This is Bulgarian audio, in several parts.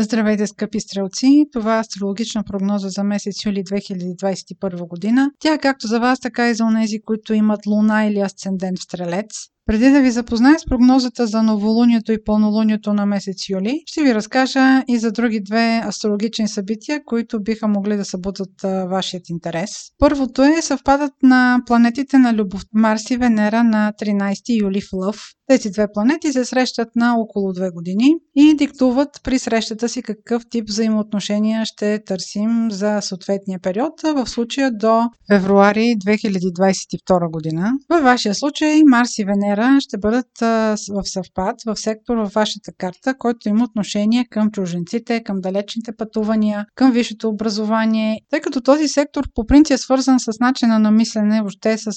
Здравейте, скъпи стрелци! Това е астрологична прогноза за месец юли 2021 година. Тя е както за вас, така и за онези, които имат луна или асцендент в стрелец. Преди да ви запозная с прогнозата за новолунието и пълнолунието на месец юли, ще ви разкажа и за други две астрологични събития, които биха могли да събудат вашият интерес. Първото е съвпадат на планетите на любов Марс и Венера на 13 юли в Лъв. Тези две планети се срещат на около две години и диктуват при срещата си какъв тип взаимоотношения ще търсим за съответния период, в случая до февруари 2022 година. Във вашия случай Марс и Венера ще бъдат в съвпад в сектор във вашата карта, който има отношение към чуженците, към далечните пътувания, към висшето образование, тъй като този сектор по принцип е свързан с начина на мислене, въобще с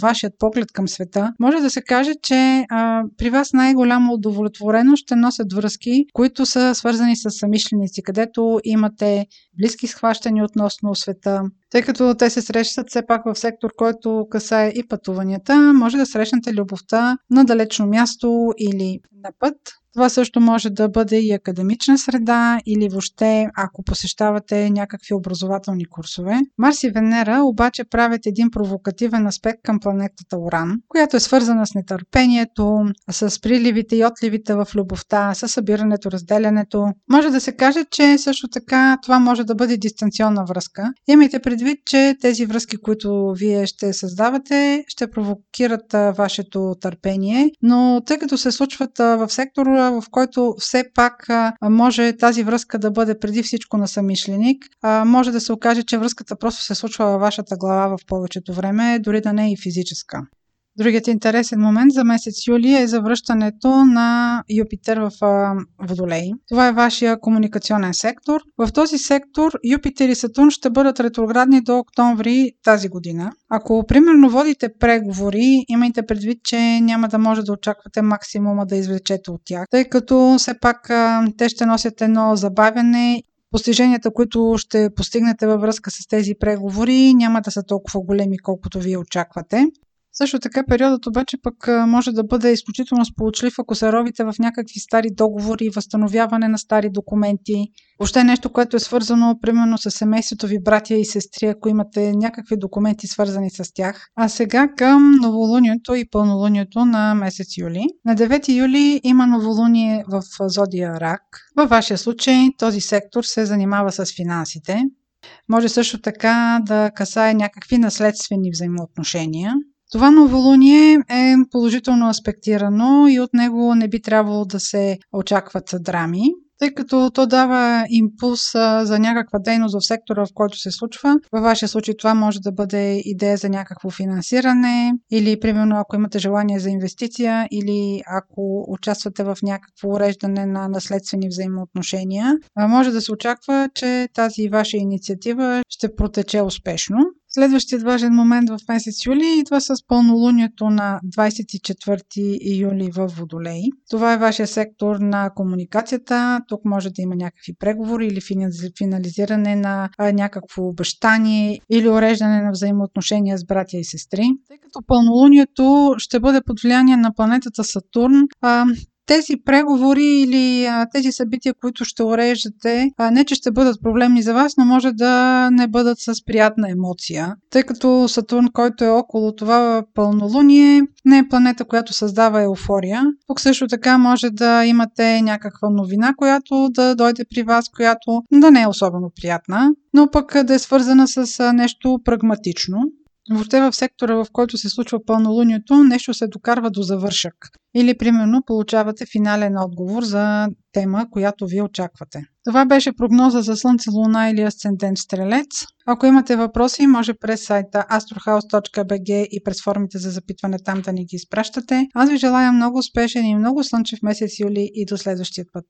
вашият поглед към света. Може да се каже, че а, при вас най-голямо удовлетворено ще носят връзки, които са свързани с самишленици, където имате близки схващания относно света, тъй като те се срещат все пак в сектор, който касае и пътуванията, може да срещнете любовта на далечно място или на път, това също може да бъде и академична среда или въобще ако посещавате някакви образователни курсове. Марс и Венера обаче правят един провокативен аспект към планетата Оран, която е свързана с нетърпението, с приливите и отливите в любовта, с събирането, разделянето. Може да се каже, че също така това може да бъде дистанционна връзка. Имайте предвид, че тези връзки, които вие ще създавате, ще провокират вашето търпение, но тъй като се случват в сектора, в който все пак може тази връзка да бъде преди всичко на самишленик. Може да се окаже, че връзката просто се случва във вашата глава в повечето време, дори да не е и физическа. Другият интересен момент за месец юли е завръщането на Юпитер в Водолей. Това е вашия комуникационен сектор. В този сектор Юпитер и Сатурн ще бъдат ретроградни до октомври тази година. Ако примерно водите преговори, имайте предвид, че няма да може да очаквате максимума да извлечете от тях, тъй като все пак те ще носят едно забавяне постиженията, които ще постигнете във връзка с тези преговори, няма да са толкова големи, колкото вие очаквате. Също така периодът обаче пък може да бъде изключително сполучлив, ако се ровите в някакви стари договори, възстановяване на стари документи. Въобще нещо, което е свързано примерно с семейството ви, братя и сестри, ако имате някакви документи свързани с тях. А сега към новолунието и пълнолунието на месец юли. На 9 юли има новолуние в Зодия Рак. Във вашия случай този сектор се занимава с финансите. Може също така да касае някакви наследствени взаимоотношения. Това новолуние е положително аспектирано и от него не би трябвало да се очакват драми, тъй като то дава импулс за някаква дейност в сектора, в който се случва. Във вашия случай това може да бъде идея за някакво финансиране или, примерно, ако имате желание за инвестиция или ако участвате в някакво уреждане на наследствени взаимоотношения, може да се очаква, че тази ваша инициатива ще протече успешно. Следващият важен момент в месец юли идва с пълнолунието на 24 юли в Водолей. Това е вашия сектор на комуникацията. Тук може да има някакви преговори или финализиране на някакво обещание или уреждане на взаимоотношения с братя и сестри. Тъй като пълнолунието ще бъде под влияние на планетата Сатурн, тези преговори или а, тези събития, които ще уреждате, а, не че ще бъдат проблемни за вас, но може да не бъдат с приятна емоция, тъй като Сатурн, който е около това пълнолуние, не е планета, която създава еуфория. Тук също така може да имате някаква новина, която да дойде при вас, която да не е особено приятна, но пък да е свързана с нещо прагматично. Въобще в сектора, в който се случва пълнолунието, нещо се докарва до завършък. Или, примерно, получавате финален отговор за тема, която вие очаквате. Това беше прогноза за Слънце, Луна или Асцендент Стрелец. Ако имате въпроси, може през сайта astrohouse.bg и през формите за запитване там да ни ги изпращате. Аз ви желая много успешен и много слънчев месец юли и до следващия път.